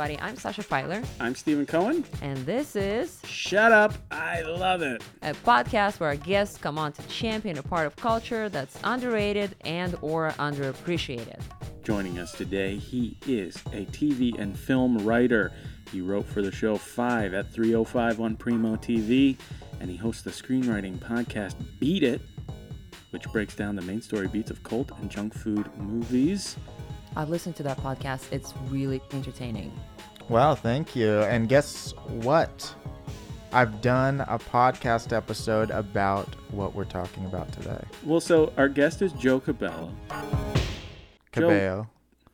everybody. I'm Sasha Feiler, I'm Stephen Cohen. and this is Shut up. I love it. a podcast where our guests come on to champion a part of culture that's underrated and or underappreciated. Joining us today, he is a TV and film writer. He wrote for the show 5 at 305 on Primo TV, and he hosts the screenwriting podcast Beat It, which breaks down the main story beats of cult and junk food movies. I've listened to that podcast. It's really entertaining. Well, thank you. And guess what? I've done a podcast episode about what we're talking about today. Well, so our guest is Joe Cabello. Joe- Cabello.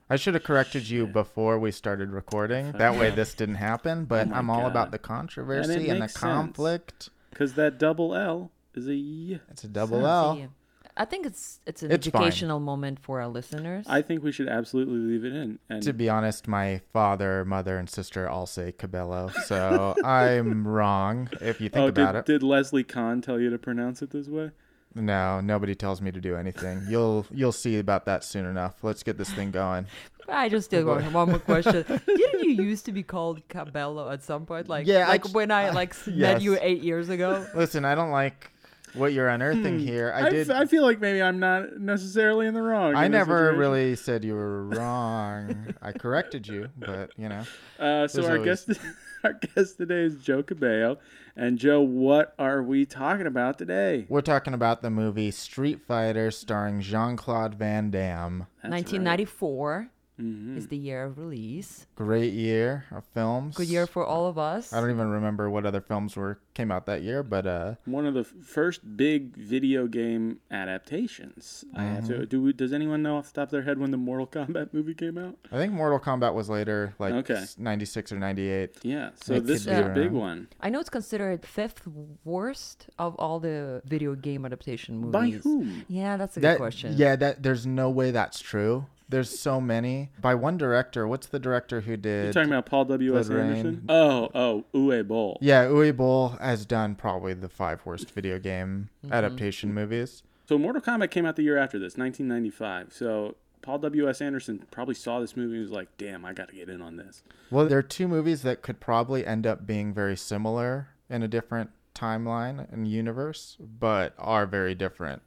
I should have corrected you before we started recording. That way this didn't happen, oh but Oh I'm all God. about the controversy and, the conflict. Because that double L is a y. It's a double So, L. yeah. I think it's it's an It's fine. educational moment for our listeners. I think we should absolutely leave it in. And To be honest, my father, mother, and sister all say Cabello, so I'm wrong if you think oh, about did, it. did Leslie Kahn tell you to pronounce it this way? No, nobody tells me to do anything. You'll you'll see about that soon enough. Let's get this thing going. I just still got one more question. Didn't you used to be called Cabello at some point? Like, Yeah, I like j- when I like s- met yes. you eight years ago. Listen, I don't like what you're unearthing here. I I, did. f- I feel like maybe I'm not necessarily in the wrong. I never situation. really said you were wrong. I corrected you, but you know, Uh, so our always- guest, our guest today is Joe Cabello, and Joe, what are we talking about today? we're talking about the movie Street Fighter starring Jean Claude Van Damme. That's 1994 Mhm. is the year of release. Great year of films. Good year for all of us. I don't even remember what other films were came out that year, but uh, One of the f- first big video game adaptations. I have Mm-hmm. to. Do we, does anyone know off the top of their head when the Mortal Kombat movie came out? I think Mortal Kombat was later, like Okay. '96 or '98. Yeah. So It this is a big around. one. I know it's considered fifth worst of all the video game adaptation movies. By whom? Yeah, that's a good That question. yeah, that there's no way that's true. There's so many by one director. What's the director who did? You're talking about Paul W. S. Anderson? Oh, oh, Uwe Boll. Yeah, Uwe Boll has done probably the five worst video game Mm-hmm. adaptation movies. So Mortal Kombat came out the year after this, 1995. So Paul W. S. Anderson probably saw this movie and was like, "Damn, I got to get in on this." Well, there are two movies that could probably end up being very similar in a different timeline and universe, but are very different.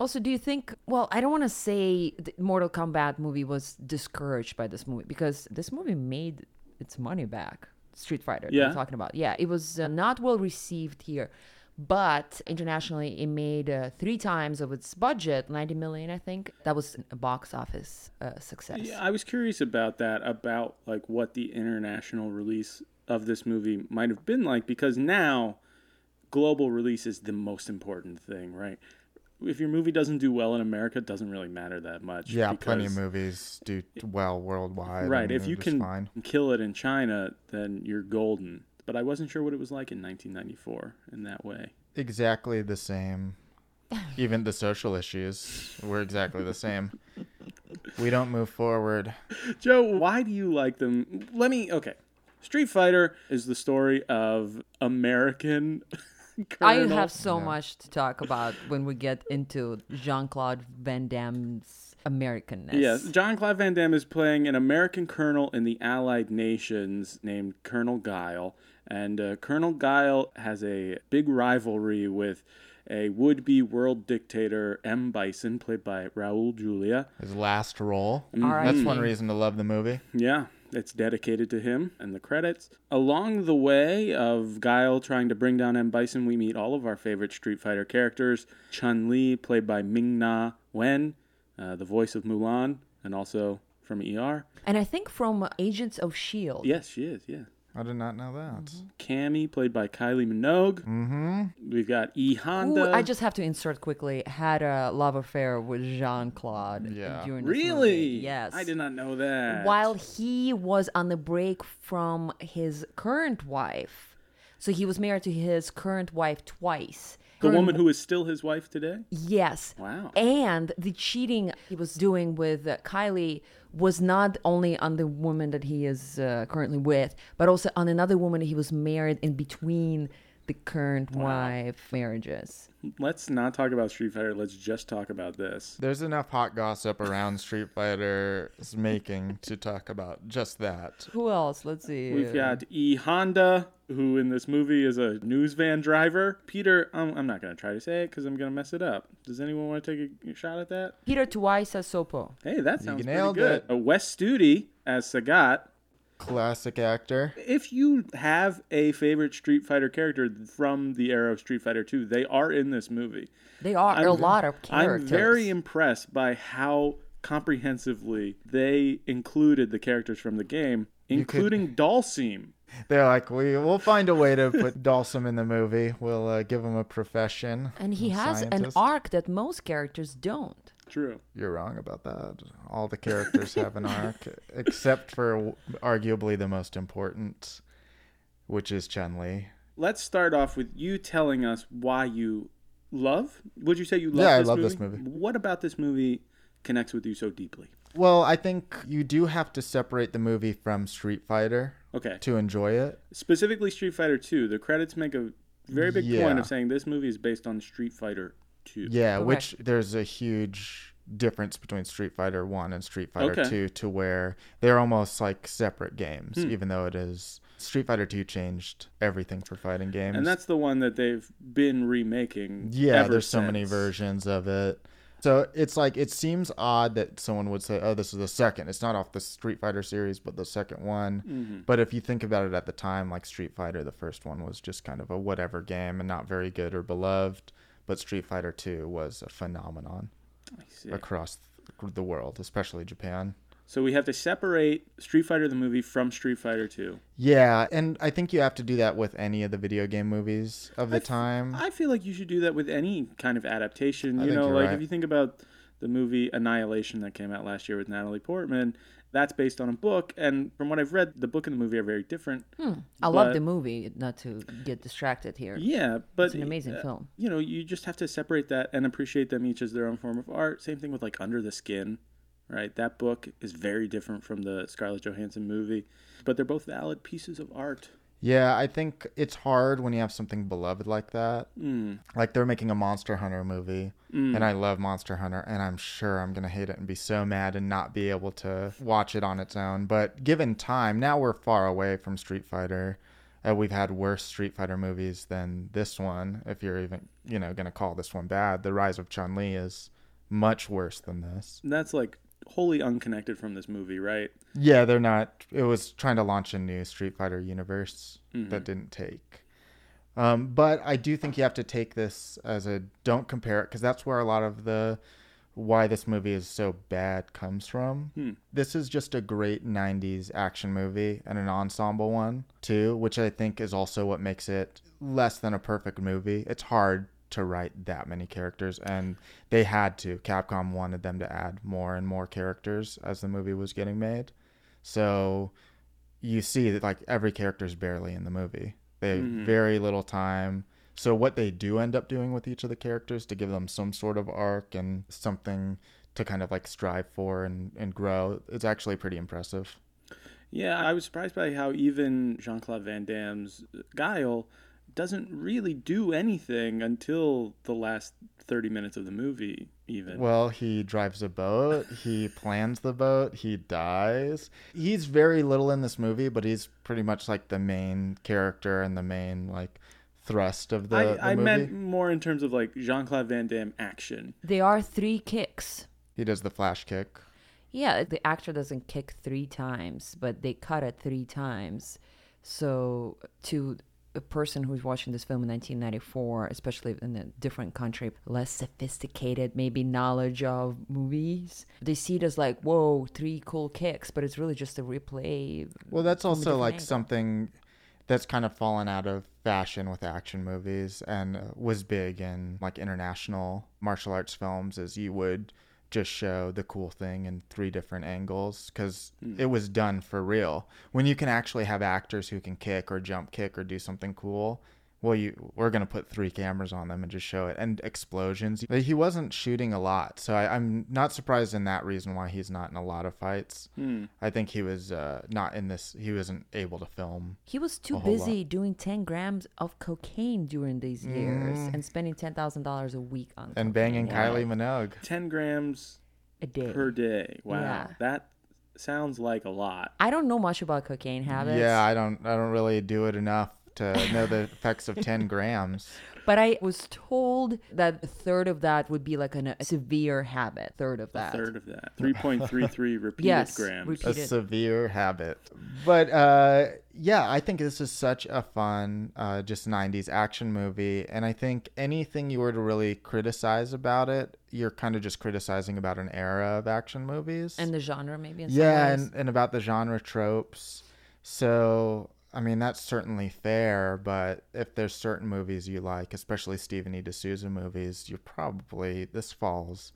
Also, do you think? Well, I don't want to say the Mortal Kombat movie was discouraged by this movie because this movie made its money back. Street Fighter, Yeah. I'm talking about. Yeah, it was uh, not well received here, but internationally, it made uh, three times of its budget, 90 million, I think. That was a box office uh, success. Yeah, I was curious about that, about like what the international release of this movie might have been like, because now global release is the most important thing, right? If your movie doesn't do well in America, it doesn't really matter that much. Yeah, plenty of movies do well worldwide. Right. If you can fine. kill it in China, then you're golden. But I wasn't sure what it was like in 1994 in that way. exactly the same. Even the social issues were exactly the same. We don't move forward. Joe, why do you like them? Let me. Okay. Street Fighter is the story of American. I have so Yeah. much to talk about when we get into Jean Claude Van Damme's Americanness. Yes, Jean Claude Van Damme is playing an American colonel in the Allied nations named Colonel Guile. And uh, Colonel Guile has a big rivalry with a would be world dictator, M. Bison, played by Raul Julia. His last role. R.I.P.. That's one reason to love the movie. Yeah, it's dedicated to him and the credits. Along the way of Guile trying to bring down M. Bison, we meet all of our favorite Street Fighter characters. Chun Li, played by Ming Na Wen, uh, the voice of Mulan, and also from ER. And I think from Agents of S.H.I.E.L.D. Yes, she is, yeah. I did not know that. Cammy, played by Kylie Minogue. Mm-hmm. We've got E Honda. Ooh, I just have to insert quickly. Had a love affair with Jean Claude. Yeah. During this really? movie. Yes. I did not know that. While he was on the break from his current wife, so he was married to his current wife twice. The woman who is still his wife today? Yes. Wow. And the cheating he was doing with uh, Kylie was not only on the woman that he is uh, currently with, but also on another woman he was married in between the current wife marriages. Let's not talk about Street Fighter. Let's just talk about this. There's enough hot gossip around Street Fighter's making to talk about just that. Who else? Let's see. We've got E Honda, who in this movie is a news van driver. Peter, I'm, I'm not going to try to say it because I'm going to mess it up. Does anyone want to take a shot at that? Peter Tuwaisa Sopo. Hey, that sounds pretty good. it. A Wes Studi as Sagat. Classic actor. If you have a favorite Street Fighter character from the era of Street Fighter 2, they are in this movie. They are a I'm- lot of characters. I'm very impressed by how comprehensively they included the characters from the game, could- including Dhalsim. They're like, we we'll find a way to put Dhalsim in the movie. We'll uh, give him a profession. and he a has an arc that most characters don't. True. You're wrong about that. All the characters have an arc, except for arguably the most important, which is Chun Li. Let's start off with you telling us why you love. Would you say you love Yeah, I love movie? this movie. What about this movie connects with you so deeply? Well, I think you do have to separate the movie from Street Fighter Okay. to enjoy it. Specifically Street Fighter 2. The credits make a very big point of saying this movie is based on Street Fighter 2. Yeah, Correct. which there's a huge difference between Street Fighter 1 and Street Fighter Okay. 2 to where they're almost like separate games, Hmm. even though it is Street Fighter 2 changed everything for fighting games. And that's the one that they've been remaking. yeah, ever there's so many versions of it. So it's like it seems odd that someone would say, "Oh, this is the second. It's not off the Street Fighter series, but the second one." Mhm. But if you think about it at the time, like Street Fighter, the first one was just kind of a whatever game and not very good or beloved. But Street Fighter 2 was a phenomenon I see. across the world, especially Japan. So we have to separate Street Fighter the movie from Street Fighter 2. Yeah, and I think you have to do that with any of the video game movies of the I f- time. I feel like you should do that with any kind of adaptation. I You know, like right. if you think about the movie Annihilation that came out last year with Natalie Portman, that's based on a book. And from what I've read, the book and the movie are very different. Hmm. I love the movie, not to get distracted here. Yeah, but It's an amazing uh, film. You know, you just have to separate that and appreciate them each as their own form of art. Same thing with like Under the Skin, right? That book is very different from the Scarlett Johansson movie, but they're both valid pieces of art. yeah, I think it's hard when you have something beloved like that. Mm. Like they're making a Monster Hunter movie, Mm. and I love Monster Hunter, and I'm sure I'm gonna hate it and be so mad and not be able to watch it on its own. But given time, now we're far away from Street Fighter. Uh, we've had worse Street Fighter movies than this one. If you're even, you know, gonna call this one bad, The Rise of Chun Li is much worse than this. That's like wholly unconnected from this movie, right? Yeah, they're not. It was trying to launch a new Street Fighter universe Mhm. that didn't take. Um, but I do think you have to take this as a don't compare it because that's where a lot of the why this movie is so bad comes from. Hmm. This is just a great 90s action movie and an ensemble one, too, which I think is also what makes it less than a perfect movie. It's hard to write that many characters, and they had to. Capcom wanted them to add more and more characters as the movie was getting made. So you see that like every character is barely in the movie. They have Mhm. very little time. So what they do end up doing with each of the characters to give them some sort of arc and something to kind of like strive for and, and grow, it's actually pretty impressive. Yeah, I was surprised by how even Jean Claude Van Damme's Guile doesn't really do anything until the last 30 minutes of the movie, even. Well, he drives a boat, he plans the boat, he dies. He's very little in this movie, but he's pretty much like the main character and the main like thrust of the, I, the I movie. meant more in terms of like Jean Claude Van Damme action. There are three kicks. He does the flash kick. Yeah, the actor doesn't kick three times, but they cut it three times. So to a person who's watching this film in 1994, especially in a different country, less sophisticated, maybe knowledge of movies, they see it as like, whoa, three cool kicks, but it's really just a replay. Well, that's also like angle. something that's kind of fallen out of fashion with action movies and was big in like international martial arts films as you would just show the cool thing in three different angles because hmm. it was done for real. When you can actually have actors who can kick or jump kick or do something cool, well, you we're gonna put three cameras on them and just show it, and explosions. But He wasn't shooting a lot, so I, I'm not surprised in that reason why he's not in a lot of fights. Hmm. I think he was uh, not in this. He wasn't able to film. He was too A whole lot. busy doing 10 grams of cocaine during these years Mm. and spending $10,000 a week on And cocaine. banging Yeah. Kylie Minogue. 10 grams a day. per day. Wow. Yeah. That sounds like a lot. I don't know much about cocaine habits. Yeah, I don't. I don't really do it enough to know the effects of 10 grams. But I was told that a third of that would be like an, a severe habit. Third of A that. third of that. 3.33 repeated Yes, grams. repeat- a severe habit. But uh, yeah, I think this is such a fun, uh, just 90s action movie. And I think anything you were to really criticize about it, you're kind of just criticizing about an era of action movies. And the genre, maybe. In yeah, some ways. and, and about the genre tropes. So, I mean, that's certainly fair. But if there's certain movies you like, especially Stephen E. D'Souza movies, you're probably, this falls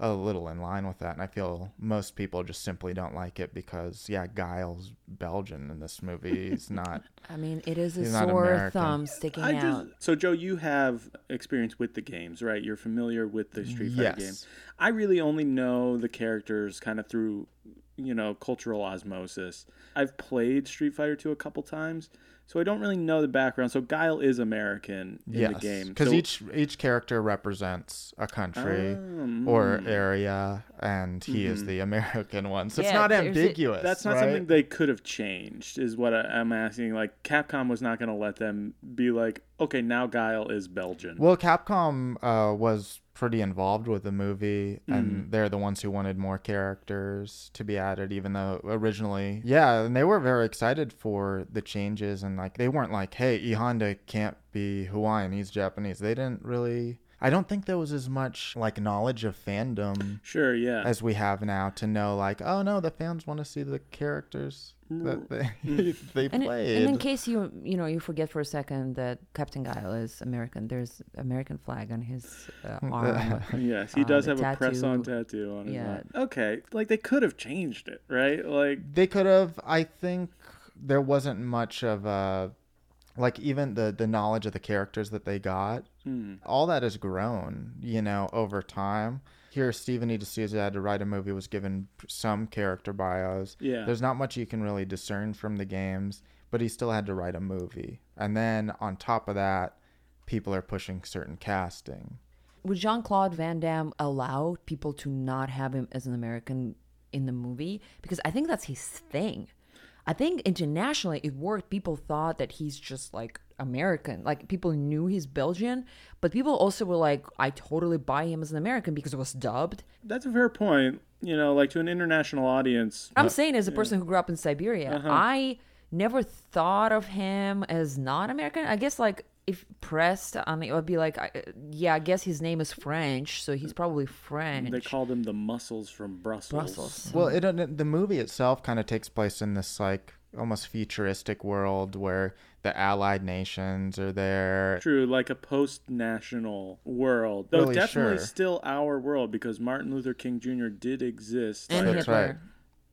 a little in line with that. And I feel most people just simply don't like it because, yeah, Guile's Belgian in this movie. He's not. I mean, it is a sore thumb sticking I just out. so Joe, you have experience with the games, right? You're familiar with the Street Fighter Yes. games. I really only know the characters kind of through, you know, cultural osmosis. I've played Street Fighter 2 a couple times, so I don't really know the background. So Guile is American in yes. the game. Because So- each, each character represents a country. Um, Or area, and he is Mhm. the American one. So Yeah, it's not there's a- ambiguous. That's not right? something they could have changed, is what I, I'm asking. Like, Capcom was not going to let them be like, okay, now Guile is Belgian. Well, Capcom uh, was pretty involved with the movie, Mm. and they're the ones who wanted more characters to be added, even though originally, yeah, and they were very excited for the changes, and like they weren't like, "Hey, E Honda can't be Hawaiian; he's Japanese." They didn't really. I don't think there was as much like knowledge of fandom sure, yeah. as we have now to know, like, oh no, the fans want to see the characters that they they And, played. and in case you you know you forget for a second that Captain Guile is American, there's American flag on his uh, arm. Yes, he Uh, does the have a press-on tattoo. tattoo on his Yeah. arm. Okay, like they could have changed it, right? Like, They could have. I think there wasn't much of a like even the the knowledge of the characters that they got. hmm, All that has grown, you know, over time. Here, Stephen E. D'Souza had to write a movie, was given some character bios. yeah, There's not much you can really discern from the games, but he still had to write a movie. And then on top of that, people are pushing certain casting. Would Jean Claude Van Damme allow people to not have him as an American in the movie? Because I think that's his thing. I think internationally it worked. People thought that he's just like American. Like people knew he's Belgian, but people also were like, I totally buy him as an American because it was dubbed. that's a fair point. You know, like to an international audience. I'm saying as a person who grew up in Siberia, uh-huh. I never thought of him as not American. I guess like if pressed on it, would be like, I, yeah, I guess his name is French, so he's probably French. They called them the muscles from Brussels. Brussels. Well, it uh, the movie itself kind of takes place in this like almost futuristic world where the allied nations are there. True, like a post-national world, though Really, definitely sure. still our world because Martin Luther King Jr. did exist. and That's Hitler. right.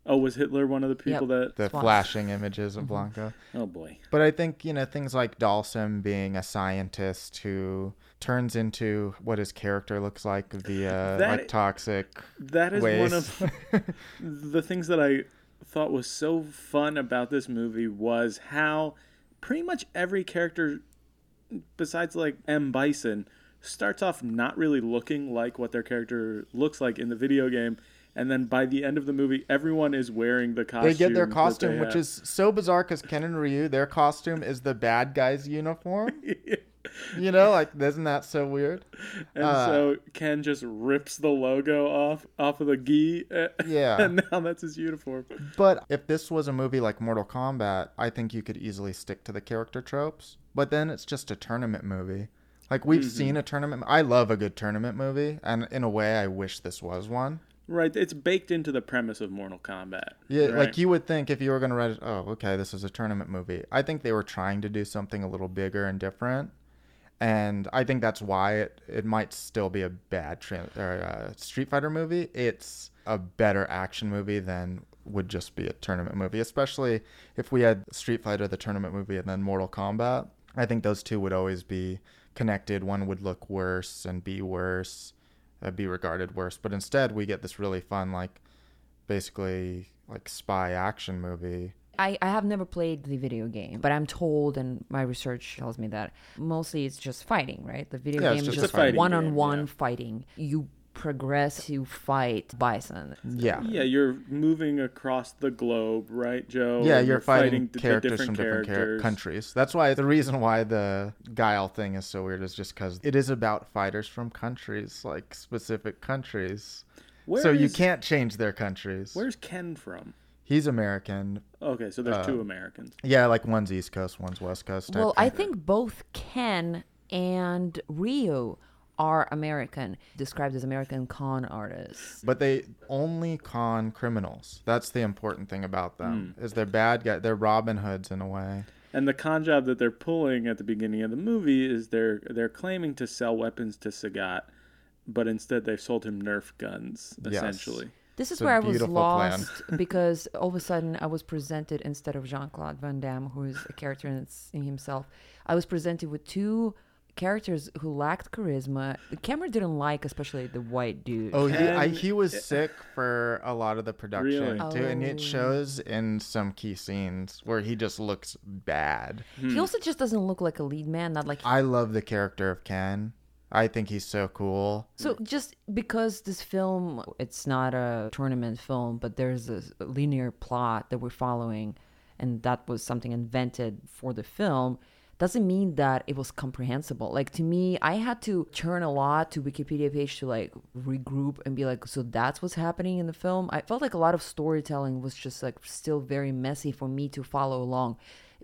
Oh, was Hitler one of the people that? The Swat. flashing mm-hmm. images of Blanco. Oh boy. But I think, you know, things like Dhalsim being a scientist who turns into what his character looks like via That- like toxic That is ways. one of the things that I thought was so fun about this movie was how pretty much every character besides like M Bison starts off not really looking like what their character looks like in the video game and then by the end of the movie everyone is wearing the costume they get their costume, which have. is so bizarre because Ken and Ryu, their costume is the bad guy's uniform. you know, like isn't that so weird? and uh, so Ken just rips the logo off off of the gi uh, Yeah. and now that's his uniform But if this was a movie like Mortal Kombat, I think you could easily stick to the character tropes. But then it's just a tournament movie. Like we've seen a tournament. I love a good tournament movie, and in a way, I wish this was one. Right it's baked into the premise of Mortal Kombat Yeah, right? like you would think if you were going to write, oh, okay, this is a tournament movie. I think they were trying to do something a little bigger and different, and I think that's why it it might still be a bad tra- or, uh, Street Fighter movie. It's a better action movie than would just be a tournament movie, especially if we had Street Fighter the tournament movie and then Mortal Kombat. I think those two would always be connected. One would look worse and be worse, Uh, be regarded worse. But instead, we get this really fun, like, basically, like spy action movie. I, I have never played the video game, but I'm told, and my research tells me that mostly it's just fighting, right? The video Yeah, game is just just one on one fighting. You progress to fight bison. Yeah. Yeah, you're moving across the globe, right, Joe? Yeah, And you're, fighting, d- the characters from different char- characters. countries. That's why the reason why the Guile thing is so weird is just because it is about fighters from countries, like specific countries. Where so you can't change their countries. Where's Ken from? He's American. Okay, so there's Uh, two Americans. Yeah, like one's East Coast, one's West Coast. Well, I think both Ken and Ryu are American, described as American con artists. But they only con criminals. That's the important thing about them. Hmm. Is they're bad guys. They're Robin Hoods in a way. And the con job that they're pulling at the beginning of the movie is they're they're claiming to sell weapons to Sagat, but instead they've sold him Nerf guns Yes. essentially. This is It's where I was lost because all of a sudden I was presented instead of Jean Claude Van Damme, who is a character in, in himself, I was presented with two characters who lacked charisma. Cameron didn't like, especially the white dude. Oh, he, I, he was sick for a lot of the production Really? too, and Oh. it shows in some key scenes where he just looks bad. Hmm. He also just doesn't look like a lead man, not like I love the character of Ken. I think he's so cool. So just because this film it's not a tournament film, but there's a linear plot that we're following and that was something invented for the film doesn't mean that it was comprehensible. Like to me, I had to turn a lot to Wikipedia page to like regroup and be like, so that's what's happening in the film. I felt like a lot of storytelling was just like still very messy for me to follow along.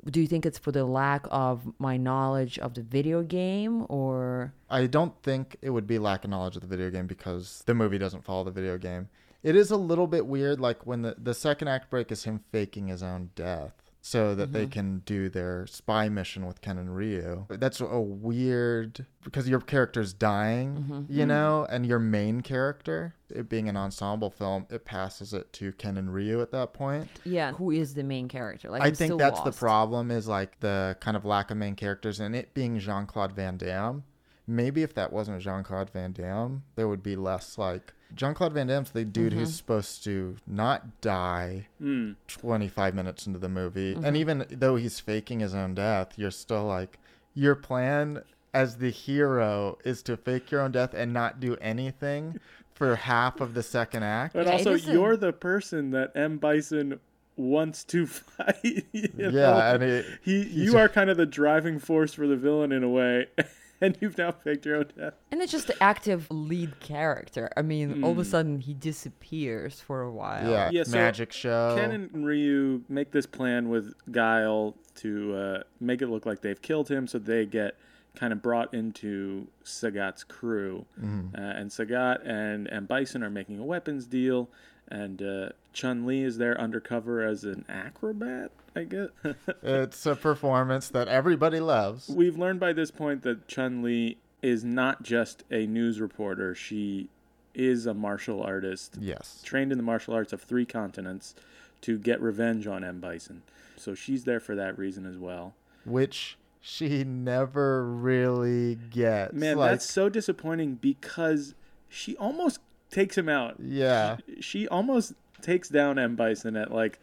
Do you think it's for the lack of my knowledge of the video game or I don't think it would be lack of knowledge of the video game because the movie doesn't follow the video game. It is a little bit weird, like when the, the second act break is him faking his own death so that they mm-hmm. can do their spy mission with Ken and Ryu. That's a weird because your character's dying, mm-hmm. you mm-hmm. know, and your main character, it being an ensemble film, it passes it to Ken and Ryu at that point. Yeah, who is the main character? Like I I'm think that's the problem is like the kind of lack of main characters and it being Jean Claude Van Damme. Maybe if that wasn't Jean Claude Van Damme, there would be less like Jean Claude Van Damme's the dude Mm-hmm. who's supposed to not die Hmm. 25 minutes into the movie. Mm-hmm. And even though he's faking his own death, you're still like, your plan as the hero is to fake your own death and not do anything for half of the second act. But also, is you're the person that M Bison wants to fight. you know? Yeah, and it, he, you are kind of the driving force for the villain in a way, and you've now faked your own death. And it's just the active lead character. I mean, all of a Hmm. sudden he disappears for a while. yeah, Yeah, so magic show. Ken and Ryu make this plan with Guile to uh, make it look like they've killed him, so they get kind of brought into Sagat's crew. Mm-hmm. Uh, and Sagat and, and Bison are making a weapons deal, and uh, Chun Li is there undercover as an acrobat, I guess. It's a performance that everybody loves. We've learned by this point that Chun Li is not just a news reporter, she is a martial artist Yes. trained in the martial arts of three continents to get revenge on M. Bison. So she's there for that reason as well. Which she never really gets. Man, like, that's so disappointing because she almost takes him out. yeah. She almost takes down M. Bison at like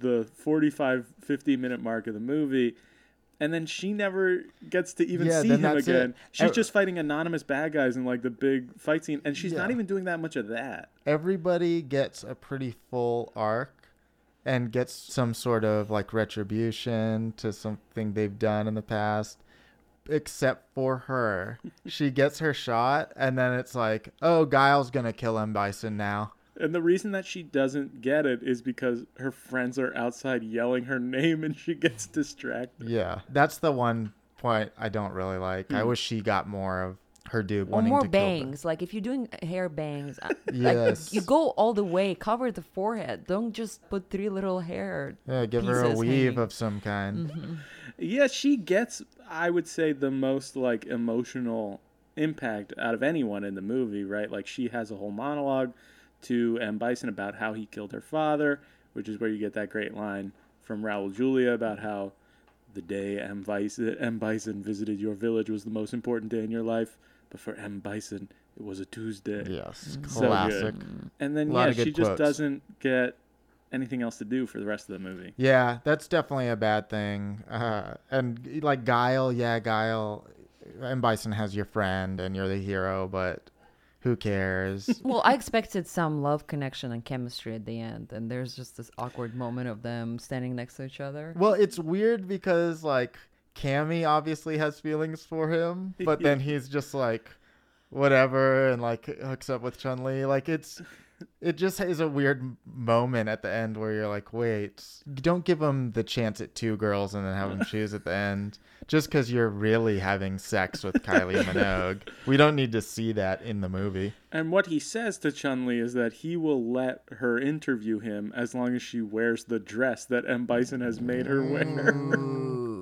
the 45, 50 minute mark of the movie. And then she never gets to even Yeah, see him again. it. She's just fighting anonymous bad guys in like the big fight scene, and she's not even doing that much of that. Everybody gets a pretty full arc and gets some sort of like retribution to something they've done in the past. Except for her. she gets her shot and then it's like, oh, Guile's gonna kill M. Bison now. And the reason that she doesn't get it is because her friends are outside yelling her name and she gets distracted. Yeah. That's the one point I don't really like. Hmm. I wish she got more of her dude Or more to kill bangs. Like if you're doing hair bangs, Yes. like you go all the way, cover the forehead. Don't just put three little hair. Yeah, give her a weave hanging. of some kind. Mm-hmm. Yeah, she gets, I would say, the most like emotional impact out of anyone in the movie, right? Like she has a whole monologue to M. Bison about how he killed her father, which is where you get that great line from Raul Julia about how The day M. Bison, M. Bison visited your village was the most important day in your life, but for M. Bison, it was a Tuesday. Yes, So classic. good. And then, yeah, of good she just quotes. doesn't get anything else to do for the rest of the movie. Yeah, that's definitely a bad thing. Uh, and like Guile, yeah, Guile, M Bison has your friend and you're the hero, but who cares? Well, I expected some love connection and chemistry at the end, and there's just this awkward moment of them standing next to each other. well, it's weird because like Cammy obviously has feelings for him, but then he's just like whatever and like hooks up with Chun Li. Like it's it just is a weird moment at the end where you're like, wait, don't give him the chance at two girls and then have him choose at the end. Just because you're really having sex with Kylie Minogue, we don't need to see that in the movie. And what he says to Chun Li is that he will let her interview him as long as she wears the dress that M. Bison has made her wear.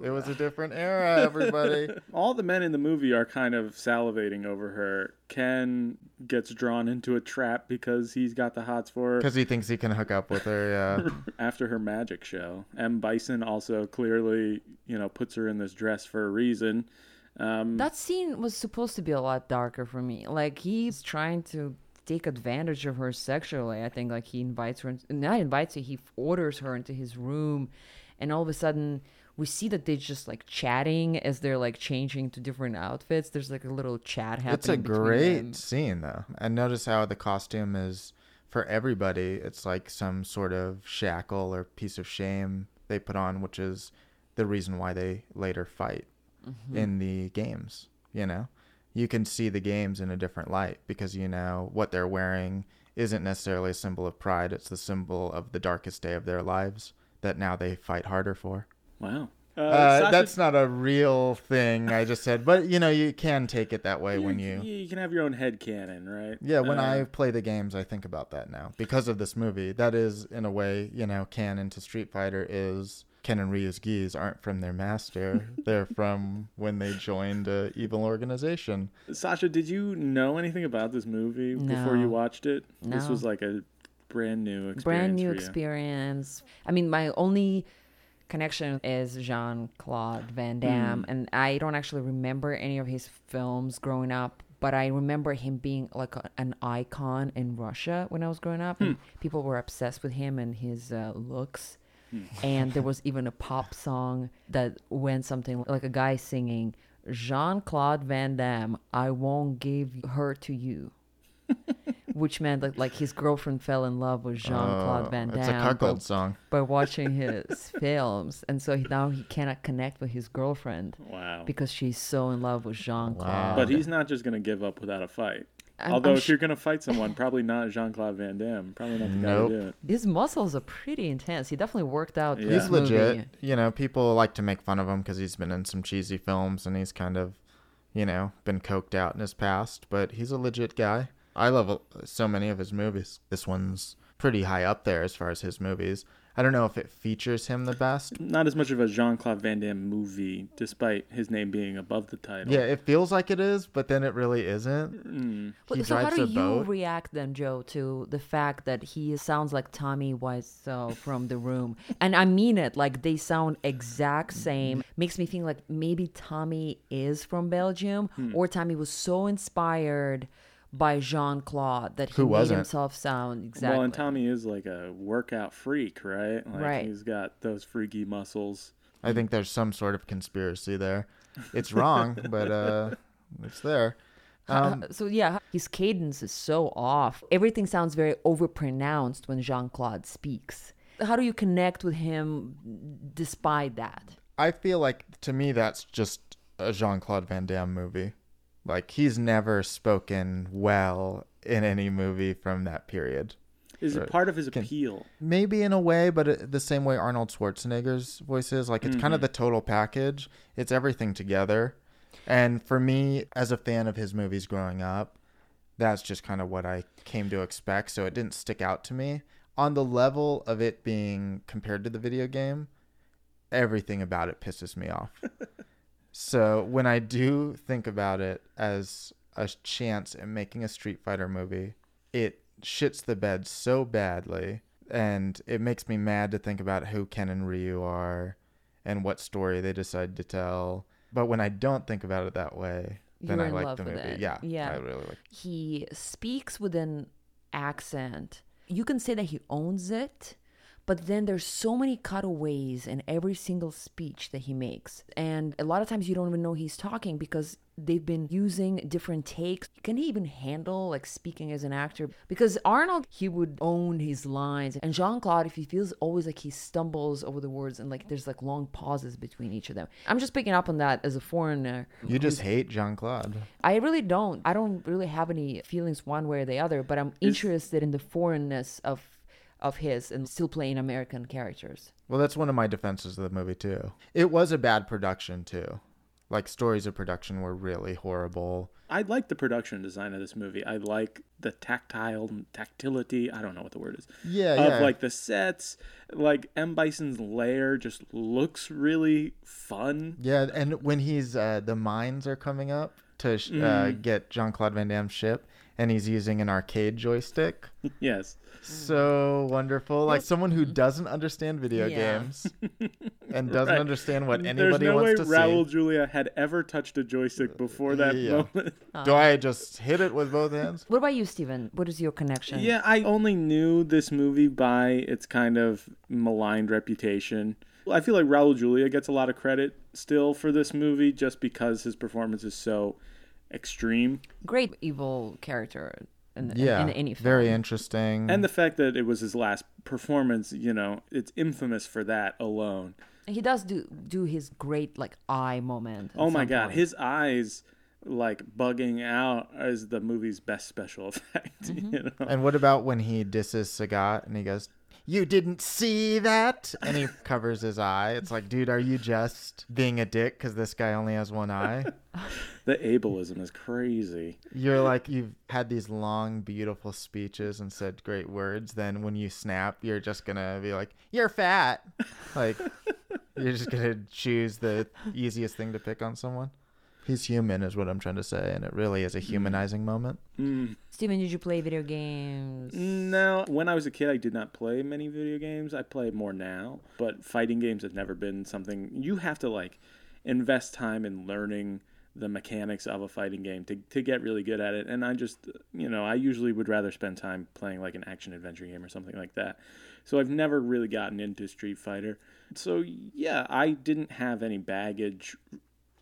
It was a different era, everybody. All the men in the movie are kind of salivating over her. Ken gets drawn into a trap because he's got the hots for her Because he thinks he can hook up with her, yeah. after her magic show. M. Bison also clearly, you know, puts her in this dress for a reason. Um, That scene was supposed to be a lot darker for me. Like he's trying to take advantage of her sexually. I think like he invites her, not invites her, he orders her into his room, and all of a sudden we see that they're just like chatting as they're like changing to different outfits. There's like a little chat happening. It's a great them. scene, though. And notice how the costume is for everybody. It's like some sort of shackle or piece of shame they put on, which is the reason why they later fight Mm-hmm. in the games. You know, you can see the games in a different light because you know what they're wearing isn't necessarily a symbol of pride. It's the symbol of the darkest day of their lives that now they fight harder for. wow. Uh, Uh, Sasha- that's not a real thing I just said, but you know you can take it that way when you. you can have your own head canon, right? Yeah, when Uh, I play the games, I think about that now because of this movie. That is, in a way, you know, canon to Street Fighter is Ken and Ryu's gis aren't from their master; they're from when they joined a evil organization. Sasha, did you know anything about this movie before you watched it? This was like a brand new experience. brand new for you. experience. I mean, my only connection is Jean Claude Van Damme, and I don't actually remember any of his films growing up. But I remember him being like a, an icon in Russia when I was growing up, and people were obsessed with him and his uh, looks. Hmm. And there was even a pop song that went something like a guy singing, Jean Claude Van Damme, I won't give her to you. Which meant like, like his girlfriend fell in love with Jean Claude Oh, Van Damme It's a by- cuckold song. by watching his films, and so he, now he cannot connect with his girlfriend Wow. because she's so in love with Jean Claude. But he's not just going to give up without a fight. I'm- Although I'm if sh- you're going to fight someone, probably not Jean Claude Van Damme. Probably not the guy Nope. to do it. his muscles are pretty intense. He definitely worked out. Yeah. this He's movie. legit. You know, people like to make fun of him because he's been in some cheesy films and he's kind of, you know, been coked out in his past. But he's a legit guy. I love uh, so many of his movies. This one's pretty high up there as far as his movies. I don't know if it features him the best. Not as much of a Jean Claude Van Damme movie, despite his name being above the title. Yeah, it feels like it is, but then it really isn't. Mm. But- He so how do you boat. react then, Joe, to the fact that he sounds like Tommy Wiseau from The Room? And I mean it, like they sound exact same. Makes me think like maybe Tommy is from Belgium, Hmm. or Tommy was so inspired by Jean Claude that he Who made wasn't? himself sound exactly. Well, and Tommy is like a workout freak, right? Like Right. He's got those freaky muscles. I think there's some sort of conspiracy there. It's wrong, but uh, it's there. Um, so yeah, his cadence is so off. Everything sounds very overpronounced when Jean Claude speaks. How do you connect with him despite that? I feel like to me that's just a Jean Claude Van Damme movie. Like he's never spoken well in any movie from that period. Is it part of his Can- appeal? Maybe in a way, but it, the same way Arnold Schwarzenegger's voice is. Like it's kind of mm-hmm. the total package. It's everything together. And for me, as a fan of his movies growing up, that's just kind of what I came to expect. So it didn't stick out to me. On the level of it being compared to the video game, everything about it pisses me off. so when I do think about it as a chance at making a Street Fighter movie, it shits the bed so badly. And it makes me mad to think about who Ken and Ryu are and what story they decide to tell. But when I don't think about it that way, then You're I like the movie. Yeah, Yeah. I really like. It. He speaks with an accent. You can say that he owns it, but then there's so many cutaways in every single speech that he makes. And a lot of times you don't even know he's talking because they've been using different takes. Can he even handle like speaking as an actor? Because Arnold, he would own his lines. And Jean Claude, if he feels always like he stumbles over the words and like there's like long pauses between each of them. I'm just picking up on that as a foreigner. You just hate Jean Claude. I really don't. I don't really have any feelings one way or the other, but I'm interested in the foreignness of of his and still playing American characters. Well, that's one of my defenses of the movie too. It was a bad production too. Like stories of production were really horrible. I like the production design of this movie. I like the tactile tactility. I don't know what the word is. Yeah, of yeah. like the sets. Like M Bison's lair just looks really fun. Yeah, and when he's uh, the mines are coming up to sh- uh, get Jean Claude Van Damme's ship, and he's using an arcade joystick. yes. So wonderful! Like someone who doesn't understand video Yeah. games and doesn't Right. understand what anybody else does. There's anybody no way wants to Raul see. Julia had ever touched a joystick before that Yeah. moment. Do I just hit it with both hands? What about you, Steven? What is your connection? Yeah, I only knew this movie by its kind of maligned reputation. I feel like Raul Julia gets a lot of credit still for this movie just because his performance is so extreme. Great evil character in, Yeah, in any film. very interesting. And the fact that it was his last performance, you know, it's infamous for that alone. he does do do his great like eye moment. Oh my god, point. his eyes like bugging out is the movie's best special effect, Mm-hmm. you know. And what about when he disses Sagat and he goes, "You didn't see that," and he covers his eye? It's like, dude, are you just being a dick because this guy only has one eye? The ableism is crazy. You're like you've had these long, beautiful speeches and said great words. Then when you snap, you're just gonna be like, "You're fat." Like you're just gonna choose the easiest thing to pick on someone. He's human, is what I'm trying to say, and it really is a humanizing moment. Mm. Steven, did you play video games? No, when I was a kid, I did not play many video games. I play more now, but fighting games have never been something you have to like invest time in learning the mechanics of a fighting game to, to get really good at it. And I just, you know, I usually would rather spend time playing like an action adventure game or something like that. So I've never really gotten into Street Fighter. So yeah, I didn't have any baggage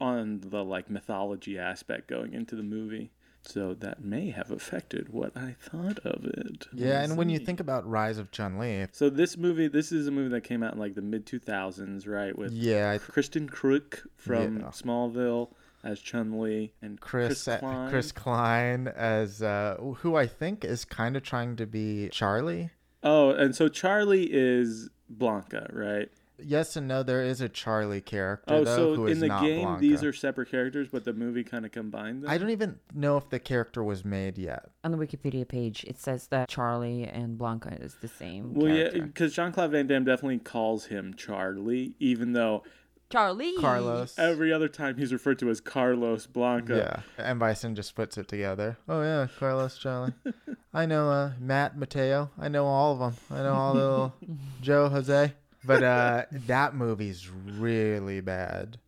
on the like mythology aspect going into the movie. So that may have affected what I thought of it. Yeah, and when you think about Rise of Chun Li, so this movie, this is a movie that came out in like the mid 2000s, right? With yeah, Kristin Kreuk from Yeah. Smallville as Chun Li and Chris Chris, Chris Klein. Klein, Klein as uh, who I think is kind of trying to be Charlie. Oh, and so Charlie is Blanka, right? Yes and no. There is a Charlie character Oh, though so who in is the game, Blanka. these are separate characters, but the movie kind of combined them. I don't even know if the character was made yet. On the Wikipedia page, it says that Charlie and Blanka is the same Well, yeah, because Jean Claude Van Damme definitely calls him Charlie, even though Charlie. Carlos. every other time he's referred to as Carlos Blanka. Yeah, and Bison just puts it together. Oh yeah, Carlos Charlie. I know uh, Matt Mateo. I know all of them. I know all the little Joe Jose. But uh, that movie's really bad,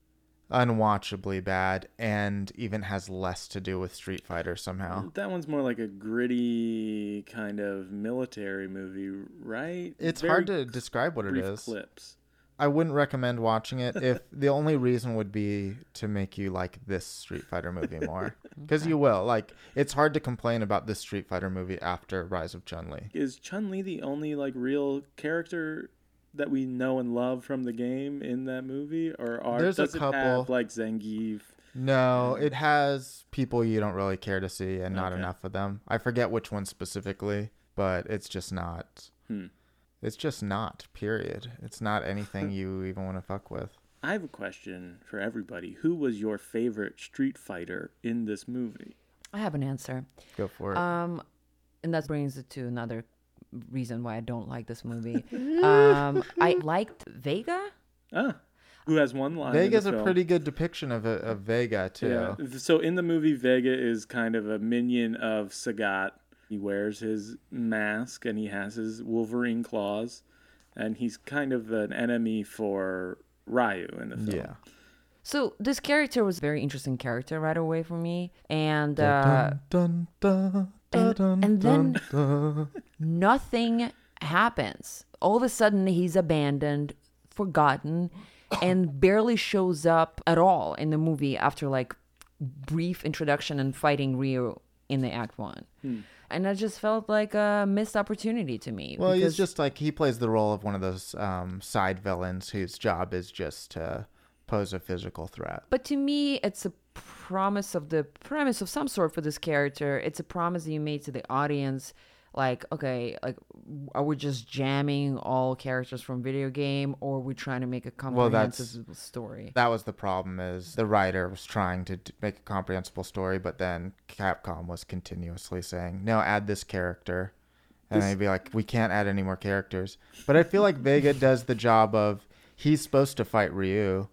unwatchably bad, and even has less to do with Street Fighter somehow. That one's more like a gritty kind of military movie, right? It's Very hard to describe what it is. clips. I wouldn't recommend watching it if the only reason would be to make you like this Street Fighter movie more. Because you will. Like, it's hard to complain about this Street Fighter movie after Rise of Chun Li. Is Chun Li the only like real character that we know and love from the game in that movie, or are There's a does it have couple. like Zangief? No, it has people you don't really care to see and not Okay. enough of them. I forget which one specifically, but it's just not. Hmm. It's just not, period. It's not anything you even want to fuck with. I have a question for everybody. Who was your favorite Street Fighter in this movie? I have an answer. Go for it. Um, and that brings it to another reason why I don't like this movie. um, I liked Vega. Ah, who has one line? in the Vega's a film? pretty good depiction of, a, of Vega, too. Yeah. So in the movie, Vega is kind of a minion of Sagat. He wears his mask and he has his Wolverine claws, and he's kind of an enemy for Ryu in the film. Yeah. So this character was a very interesting character right away for me, and uh, Dun, dun, dun, and- dun, and then- dun. nothing happens. All of a sudden, he's abandoned, forgotten, and barely shows up at all in the movie after like brief introduction and fighting Ryu in the Act One. And I just felt like a missed opportunity to me. Well, he's just like he plays the role of one of those um, side villains whose job is just to pose a physical threat. But to me, it's a promise of the premise of some sort for this character. It's a promise that you made to the audience. Like, okay, like, are we just jamming all characters from video game, or are we trying to make a Well, comprehensive story? That was the problem is the writer was trying to d- make a comprehensible story, but then Capcom was continuously saying, "No, add this character," and they'd be like, "We can't add any more characters." But I feel like Vega does the job of he's supposed to fight Ryu,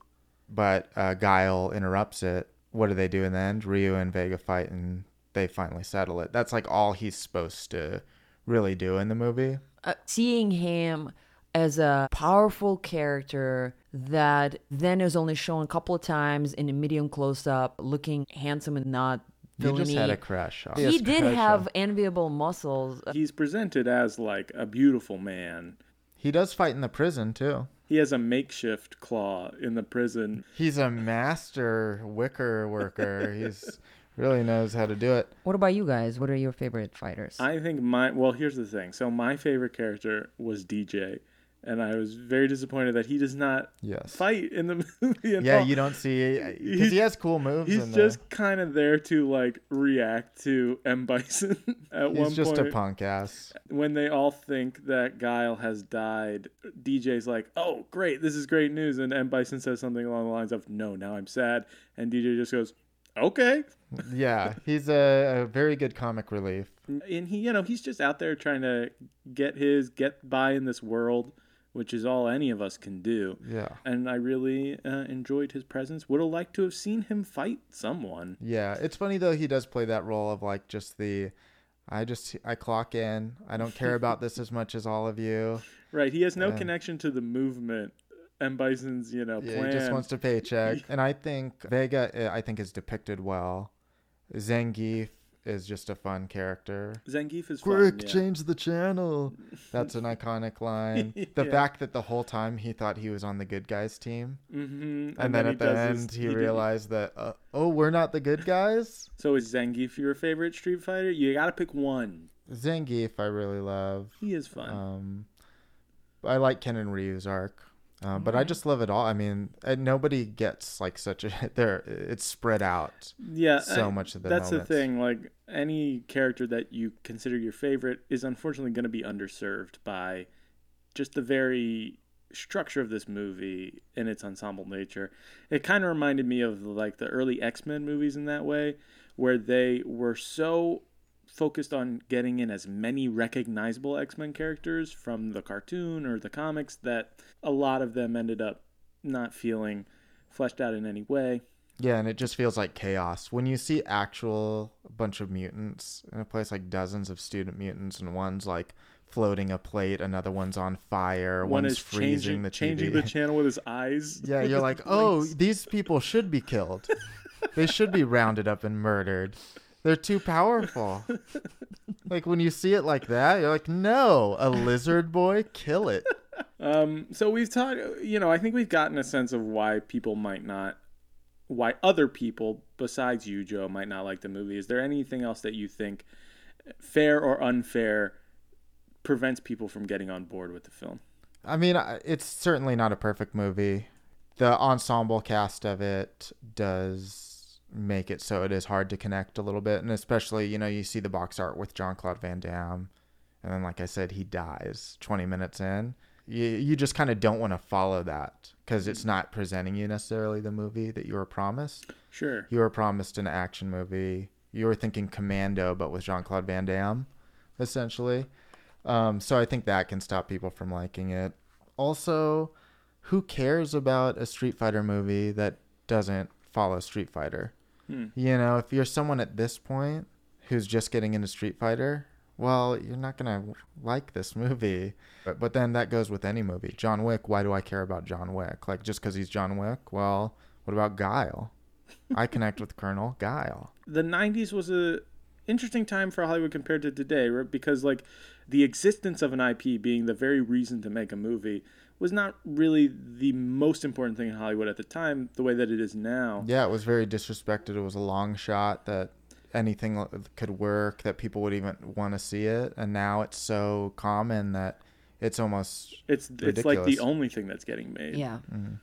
but uh, Guile interrupts it. What do they do in the end? Ryu and Vega fight, and they finally settle it. That's like all he's supposed to really do in the movie. uh, seeing him as a powerful character that then is only shown a couple of times in a medium close up, looking handsome and not You just had a crush. On he did crush have on- enviable muscles. He's presented as like a beautiful man. He does fight in the prison too. He has a makeshift claw in the prison. He's a master wicker worker. He's really knows how to do it. What about you guys? What are your favorite fighters? I think my well, here's the thing. So my favorite character was DJ, and I was very disappointed that he does not Yes. fight in the movie. At Yeah, all. you don't see because he has cool moves. He's in the, just kind of there to like react to M Bison at one point. he's just a punk ass. when they all think that Guile has died. DJ's like, "Oh, great! This is great news," and M Bison says something along the lines of, "No, now I'm sad," and DJ just goes, "Okay." Yeah, he's a, a very good comic relief. and he you know he's just out there trying to get his get by in this world which is all any of us can do Yeah, and i really uh, enjoyed his presence would have liked to have seen him fight someone yeah. It's funny though. He does play that role of like just the. I just I clock in. I don't care about this as much as all of you. right he has no Yeah. connection to the movement and bison's you know Yeah, plan he just wants to paycheck. And I think Vega, uh, I think, is depicted well. Zangief is just a fun character. zangief is Quick, fun, yeah. change the channel. That's an iconic line. The Yeah. fact that the whole time he thought he was on the good guys team, mm-hmm. and, then, he at the end his- he, did- realized that uh, oh, we're not the good guys. so is zangief your favorite street fighter you gotta pick one Zangief, I really love. he is fun Um, I like Ken and Ryu's arc. Uh, but Mm-hmm. I just love it all. I mean, nobody gets like such a. There, it's spread out. yeah so I- much of the that's moments. the thing like any character that you consider your favorite is unfortunately going to be underserved by just the very structure of this movie and its ensemble nature it kind of reminded me of like the early x-men movies in that way where they were so focused on getting in as many recognizable x-men characters from the cartoon or the comics that a lot of them ended up not feeling fleshed out in any way Yeah, and it just feels like chaos when you see actual bunch of mutants in a place like dozens of student mutants, and one's like floating a plate, another one's on fire, one one's is freezing changing the changing the channel with his eyes. yeah, you're like, oh, these people should be killed. they should be rounded up and murdered. They're too powerful. like when you see it like that, you're like, no, a lizard boy, kill it. Um, so we've talked. You know, I think we've gotten a sense of why people might not, why other people besides you, Joe, might not like the movie. Is there anything else that you think, fair or unfair, prevents people from getting on board with the film? I mean, it's certainly not a perfect movie. The ensemble cast of it does make it so it is hard to connect a little bit, and especially you know you see the box art with Jean Claude Van Damme, and then like I said, he dies 20 minutes in. You you just kind of don't want to follow that because it's not presenting you necessarily the movie that you were promised. Sure. You were promised an action movie. You were thinking Commando, but with Jean Claude Van Damme, essentially. Um, so I think that can stop people from liking it. Also, who cares about a Street Fighter movie that doesn't follow Street Fighter? Hmm. You know, if you're someone at this point who's just getting into Street Fighter, well, you're not gonna like this movie. But but then that goes with any movie. John Wick. Why do I care about John Wick? Like just because he's John Wick? Well, what about Guile? I connect with Colonel Guile. The '90s was a interesting time for Hollywood compared to today, right? Because like the existence of an IP being the very reason to make a movie was not really the most important thing in Hollywood at the time, the way that it is now. Yeah, it was very disrespected. It was a long shot that anything could work, that people would even want to see it, and now it's so common that it's almost it's ridiculous. it's like the only thing that's getting made. Yeah. Mm-hmm.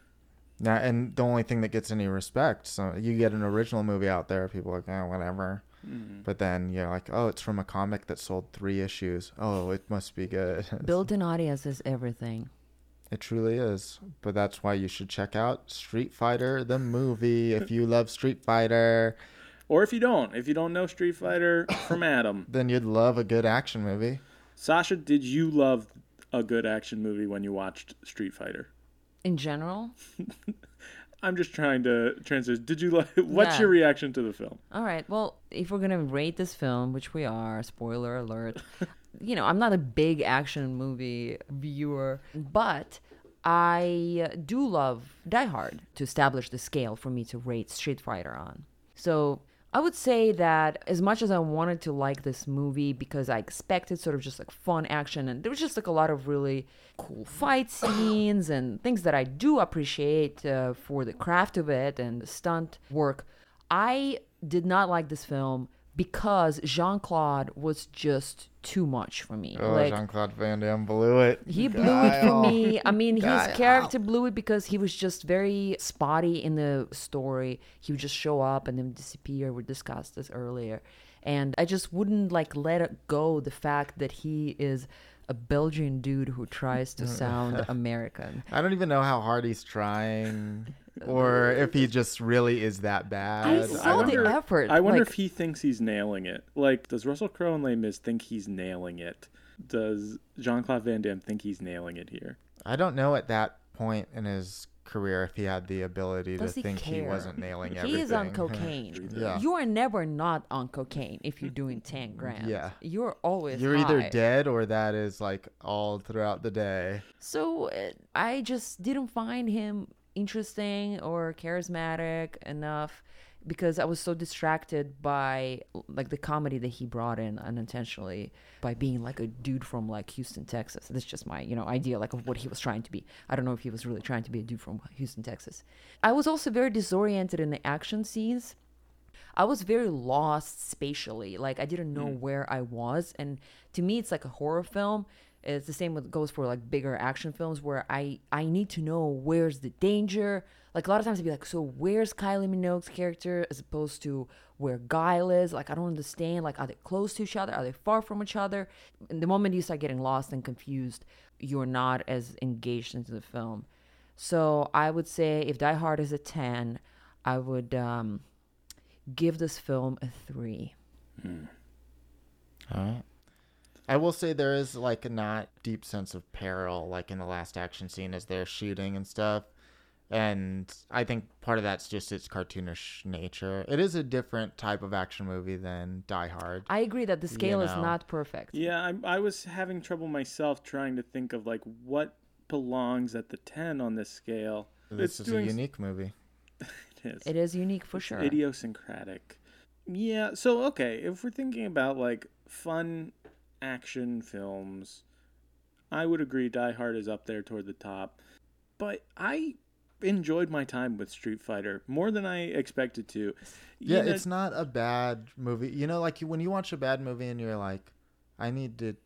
Now, and the only thing that gets any respect. So you get an original movie out there, people are like, oh, whatever. Mhm. But then you're like, oh, it's from a comic that sold three issues. Oh, it must be good. Built-in audience is everything. It truly is. But that's why you should check out Street Fighter the movie if you love Street Fighter. Or if you don't, if you don't know Street Fighter from Adam, Then you'd love a good action movie. Sasha, did you love a good action movie when you watched Street Fighter? In general, I'm just trying to transition. Did you like? What's Yeah. your reaction to the film? All right. Well, if we're gonna rate this film, which we are, spoiler alert, you know, I'm not a big action movie viewer, but I do love Die Hard to establish the scale for me to rate Street Fighter on. So I would say that as much as I wanted to like this movie because I expected sort of just like fun action and there was just like a lot of really cool fight scenes and things that I do appreciate uh, for the craft of it and the stunt work. I did not like this film because Jean Claude was just too much for me. Oh, like Jean Claude Van Damme blew it. he blew it for me. I mean, his character blew it because he was just very spotty in the story. He would just show up and then disappear. We discussed this earlier. And I just wouldn't like let it go the fact that he is a Belgian dude who tries to mm. sound American. I don't even know how hard he's trying, or if he just really is that bad. I saw wonder- the effort. I wonder like, if he thinks he's nailing it. Like, does Russell Crowe and Les Mis think he's nailing it? Does Jean Claude Van Damme think he's nailing it here? I don't know at that point in his career if he had the ability Does to he think he wasn't nailing he is on cocaine. Yeah. You are never not on cocaine if you're doing 10 grams. Yeah. You're always You're either dead or that is like all throughout the day. So uh, I just didn't find him interesting or charismatic enough because I was so distracted by like the comedy that he brought in unintentionally by being like a dude from like Houston, Texas. That's just my, you know, idea like of what he was trying to be. I don't know if he was really trying to be a dude from Houston, Texas. I was also very disoriented in the action scenes. I was very lost spatially. Like I didn't know mm. where I was, and to me, it's like a horror film. It's the same with goes for like bigger action films where I I need to know where's the danger. Like a lot of times I'd be like, so where's Kylie Minogue's character as opposed to where Guile is? Like I don't understand. Like are they close to each other? Are they far from each other? And the moment you start getting lost and confused, you're not as engaged into the film. So I would say if Die Hard is a ten, I would um, give this film a three. All right. I will say there is like a not deep sense of peril, like in the last action scene as they're shooting and stuff. And I think part of that's just its cartoonish nature. It is a different type of action movie than Die Hard. I agree that the scale is know. not perfect. Yeah, I, I was having trouble myself trying to think of like what belongs at the ten on this scale. this it's is doing a unique movie. It is. It is unique for It's sure. idiosyncratic. Yeah, so okay, if we're thinking about like fun action films, I would agree Die Hard is up there toward the top. But I enjoyed my time with Street Fighter more than I expected to. You Yeah, know- it's not a bad movie. You know, like when you watch a bad movie and you're like, I need to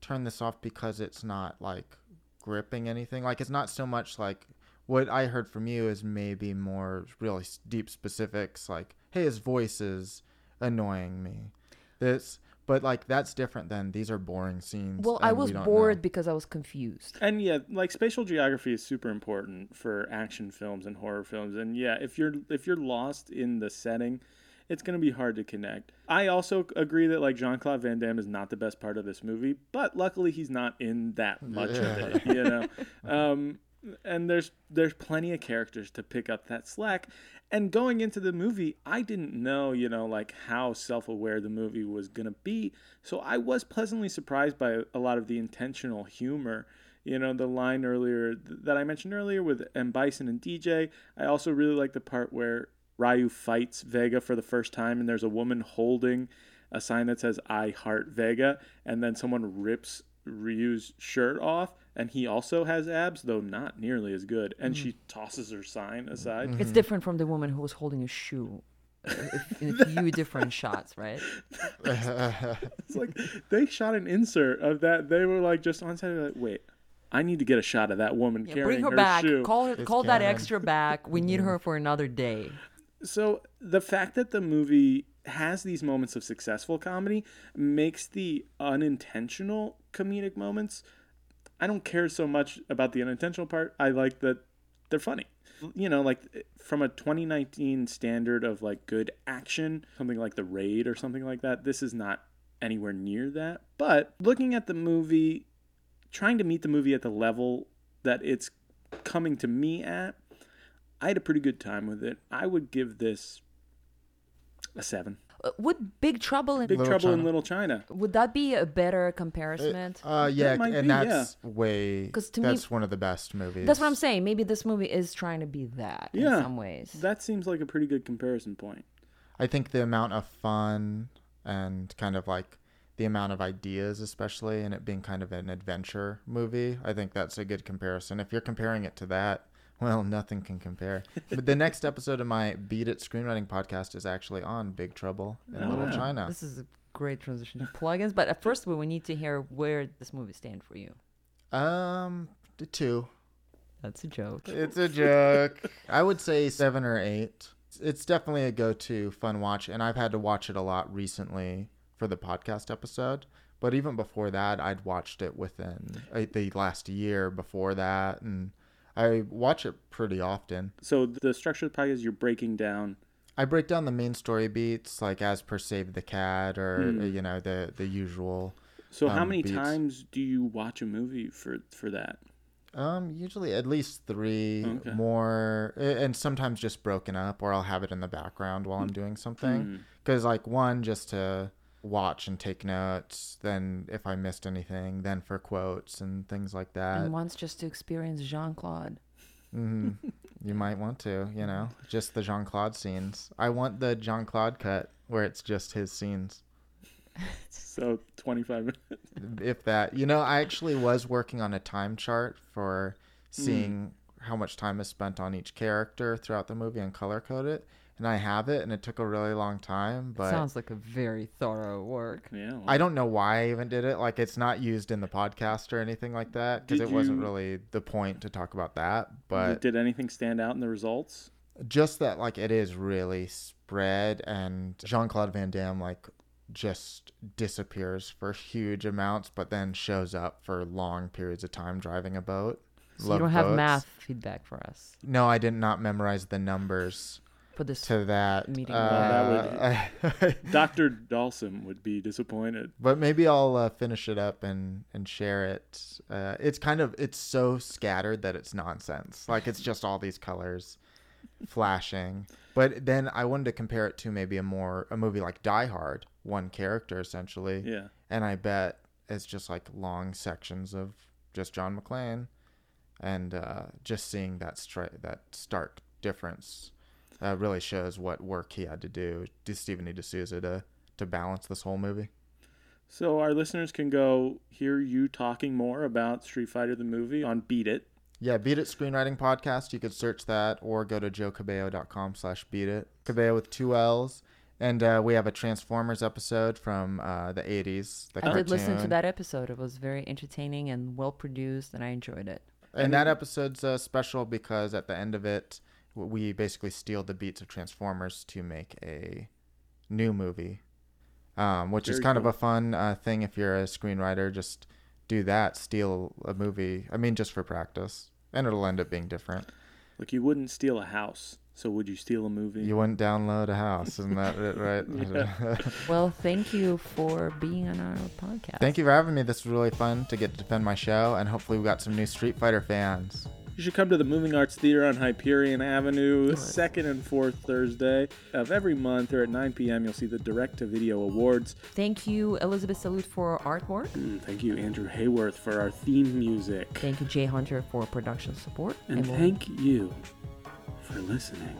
turn this off because it's not like gripping anything. Like it's not so much like what I heard from you is maybe more really deep specifics. Like, hey, his voice is annoying me. This, but like that's different than these are boring scenes. Well, I was we bored know. because I was confused. And yeah, like spatial geography is super important for action films and horror films. And yeah, if you're if you're lost in the setting, it's going to be hard to connect. I also agree that like Jean-Claude Van Damme is not the best part of this movie, but luckily he's not in that much of it, you know. Um and there's there's plenty of characters to pick up that slack. And going into the movie, I didn't know, you know, like how self-aware the movie was gonna be. So I was pleasantly surprised by a lot of the intentional humor. You know, the line earlier that I mentioned earlier with M Bison and DJ. I also really like the part where Ryu fights Vega for the first time, and there's a woman holding a sign that says "I heart Vega," and then someone rips Ryu's shirt off, and he also has abs, though not nearly as good. And she mm-hmm. tosses her sign aside. Mm-hmm. It's different from the woman who was holding a shoe. in a few different shots, right? It's like they shot an insert of that. They were like just on set. Like, wait, I need to get a shot of that woman Yeah, carrying bring her, back. shoe. Call her. It's Call that extra back. We need her for another day. So the fact that the movie has these moments of successful comedy makes the unintentional comedic moments. I don't care so much about the unintentional part. I like that they're funny. You know, like from a 2019 standard of like good action, something like The Raid or something like that, this is not anywhere near that. But looking at the movie, trying to meet the movie at the level that it's coming to me at, I had a pretty good time with it. I would give this a seven. Uh, Would Big Trouble in Big Little Trouble in China. Little China. would that be a better comparison? uh, yeah, might and be, that's way. 'Cause to me- that's one of the best movies. That's what I'm saying. Maybe this movie is trying to be that Yeah. in some ways. That seems like a pretty good comparison point. I think the amount of fun and kind of like the amount of ideas, especially, and it being kind of an adventure movie, I think that's a good comparison. If you're comparing it to that, well, nothing can compare. but the next episode of my Beat It screenwriting podcast is actually on Big Trouble in Oh, Little wow. China. This is a great transition to plugins. But at first, we need to hear where this movie stands for you. Um, the two. That's a joke. It's a joke. I would say seven or eight. It's definitely a go-to fun watch, and I've had to watch it a lot recently for the podcast episode. But even before that, I'd watched it within uh, the last year before that, and I watch it pretty often. So the structure of the podcast is you're breaking down. I break down the main story beats, like as per Save the Cat, or Hmm. uh, you know the the usual. So how Um, many beats. times do you watch a movie for for that? Um, usually at least three Okay. more, and sometimes just broken up, or I'll have it in the background while I'm doing something. Hmm. Because like one just to watch and take notes, then if I missed anything, then for quotes and things like that. and once just to experience Jean Claude. hmm you might want to, you know, just the Jean Claude scenes. I want the Jean Claude cut where it's just his scenes. So 25 minutes. if that you know i actually was working on a time chart for seeing how much time is spent on each character throughout the movie and color code it and i have it and it took a really long time but Sounds like a very thorough work. Yeah. well, i don't know why i even did it like it's not used in the podcast or anything like that because Did it wasn't really the point to talk about that but did anything stand out in the results? just that like it is really spread and jean-claude van damme like just disappears for huge amounts but then shows up for long periods of time driving a boat So you don't have math feedback for us no i did not memorize the numbers for this. to that Meeting uh, Dr. Dawson would be disappointed. but maybe i'll uh, finish it up and and share it uh, it's kind of it's so scattered that it's nonsense like it's just all these colors flashing but then i wanted to compare it to maybe a more a movie like die hard one character essentially Yeah. and i bet it's just like long sections of just john mcclane and uh, just seeing that stri- that stark difference uh, really shows what work he had to do to Stephen E. D'Souza to to balance this whole movie. So our listeners can go hear you talking more about Street Fighter the movie on Beat It. Yeah, Beat It Screenwriting Podcast. You could search that or go to joecabello.com slash beat it. Cabello with two L's. And uh, we have a Transformers episode from uh, the 80s. The I did listen to that episode. It was very entertaining and well produced, and I enjoyed it. And that episode's uh, special because at the end of it, w- we basically steal the beats of Transformers to make a new movie, um, which is Very kind of a fun uh, thing if you're a screenwriter. Just do that, steal a movie. I mean, just for practice, and it'll end up being different. Like you wouldn't steal a house, so would you steal a movie? You wouldn't download a house, isn't that it, right? Well, thank you for being on our podcast. Thank you for having me. This was really fun to get to defend my show, and hopefully we got some new Street Fighter fans. You should come to the Moving Arts Theater on Hyperion Avenue, second and fourth Thursday of every month, or at 9 p.m. You'll see the Direct to Video Awards. Thank you, Elizabeth Salute, for artwork. Mm, thank you, Andrew Hayworth, for our theme music. Thank you, Jay Hunter, for production support. And we'll- thank you for listening.